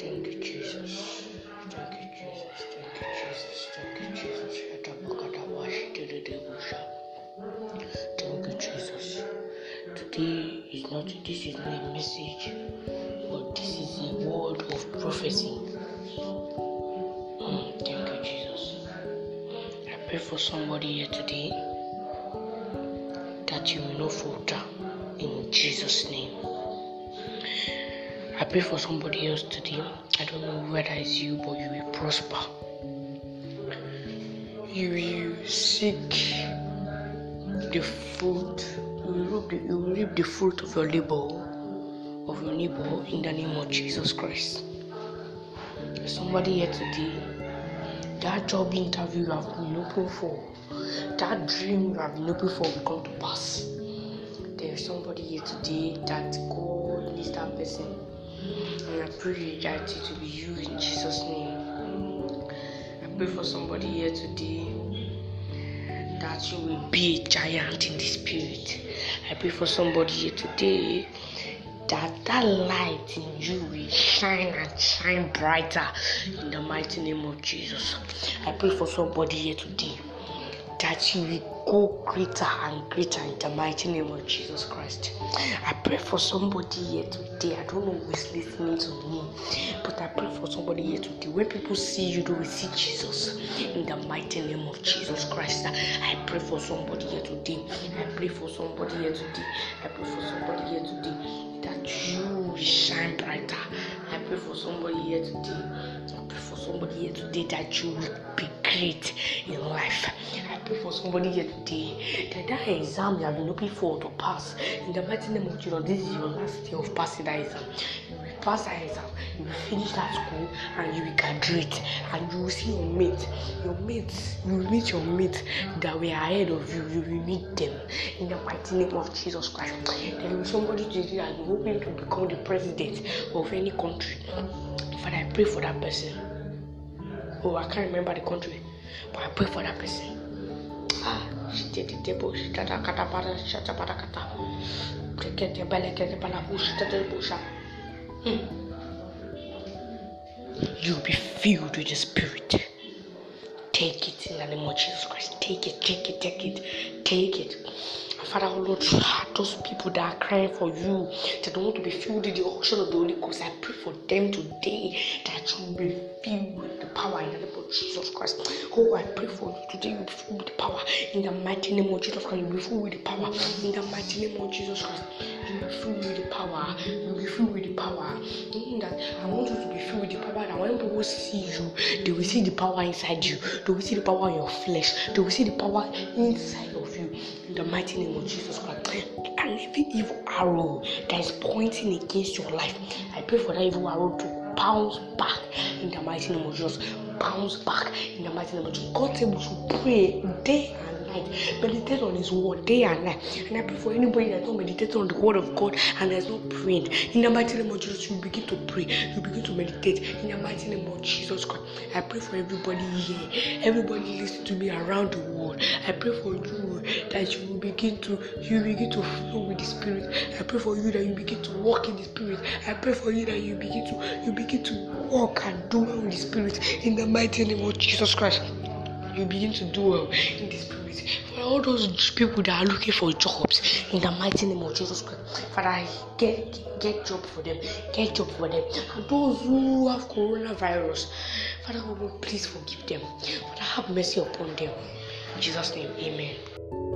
Thank you, Jesus. Thank you, Jesus. Thank you, Jesus. Thank you, Jesus. Thank you, Jesus. Today is not this is not a message, but this is a word of prophecy. Mm, thank you, Jesus. I pray for somebody here today that you will not falter in Jesus' name. I pray for somebody else today. I don't know whether it's you, but you will prosper. You will seek the fruit, you will reap the, will reap the fruit of your labor, of your neighbor, in the name of Jesus Christ. There's somebody here today, that job interview you have been looking for, that dream you have been looking for will come to pass. There is somebody here today that God needs that person. And I pray that it will be you in Jesus' name. I pray for somebody here today that you will be a giant in the spirit. I pray for somebody here today that that light in you will shine and shine brighter in the mighty name of Jesus. I pray for somebody here today that you will go greater and greater in the mighty name of Jesus Christ. I pray for somebody here today. I don't know who is listening to me, but I pray for somebody here today. When people see you, they will see Jesus in the mighty name of Jesus Christ. I pray for somebody here today. I pray for somebody here today. I pray for somebody here today that you shine brighter. I pray for somebody here today. I pray for somebody here today that you will be great in life. I pray for somebody here today that that exam you have been looking for to pass. In the mighty name of Jesus, this is your last day of passing that exam. You will pass that exam, you will finish that school, and you will graduate, and you will see your mate, your mates, you will meet your mates that were ahead of you. You will meet them in the mighty name of Jesus Christ. There will be somebody today that is hoping to become the president of any country. Father, I pray for that person. Oh, I can't remember the country, but I pray for that person. Ah, she did the table, she did at a cata. Get the belly, get the balabush, the bush. You'll be filled with the Spirit. Take it in the name of Jesus Christ. Take it, take it, take it, take it. Father, oh Lord, those people that are crying for you, that don't want to be filled with the unction of the Holy Ghost, I pray for them today that you will be filled with the power in the name of Jesus Christ. Oh, I pray for you today, you be filled with the power in the mighty name of Jesus Christ. You be filled with the power in the mighty name of Jesus Christ. You be filled with the power. You be filled with the power. That I want you to be filled with the power that when people see you, they will see the power inside you. They will see the power in your flesh. They will see the power inside of you in the mighty name of Jesus Christ. And every evil arrow that is pointing against your life, I pray for that evil arrow to bounce back in the mighty name of Jesus. Bounce back in the mighty name of Jesus. God's able to pray day and night, meditate on His word day and night. And I pray for anybody that's not meditating on the word of God and has not prayed. In the mighty name of Jesus, you begin to pray. You begin to meditate. In the mighty name of Jesus Christ, I pray for everybody here, everybody listening to me around the world. I pray for you that you will begin to you begin to flow with the Spirit. I pray for you that you begin to walk in the Spirit. I pray for you that you begin to you begin to walk and do in the Spirit. In the mighty name of Jesus Christ, you begin to do well in the Spirit. For all those people that are looking for jobs, in the mighty name of Jesus Christ, Father, get get job for them, get job for them. And those who have coronavirus, Father, please forgive them. Father, have mercy upon them. In Jesus' name, Amen.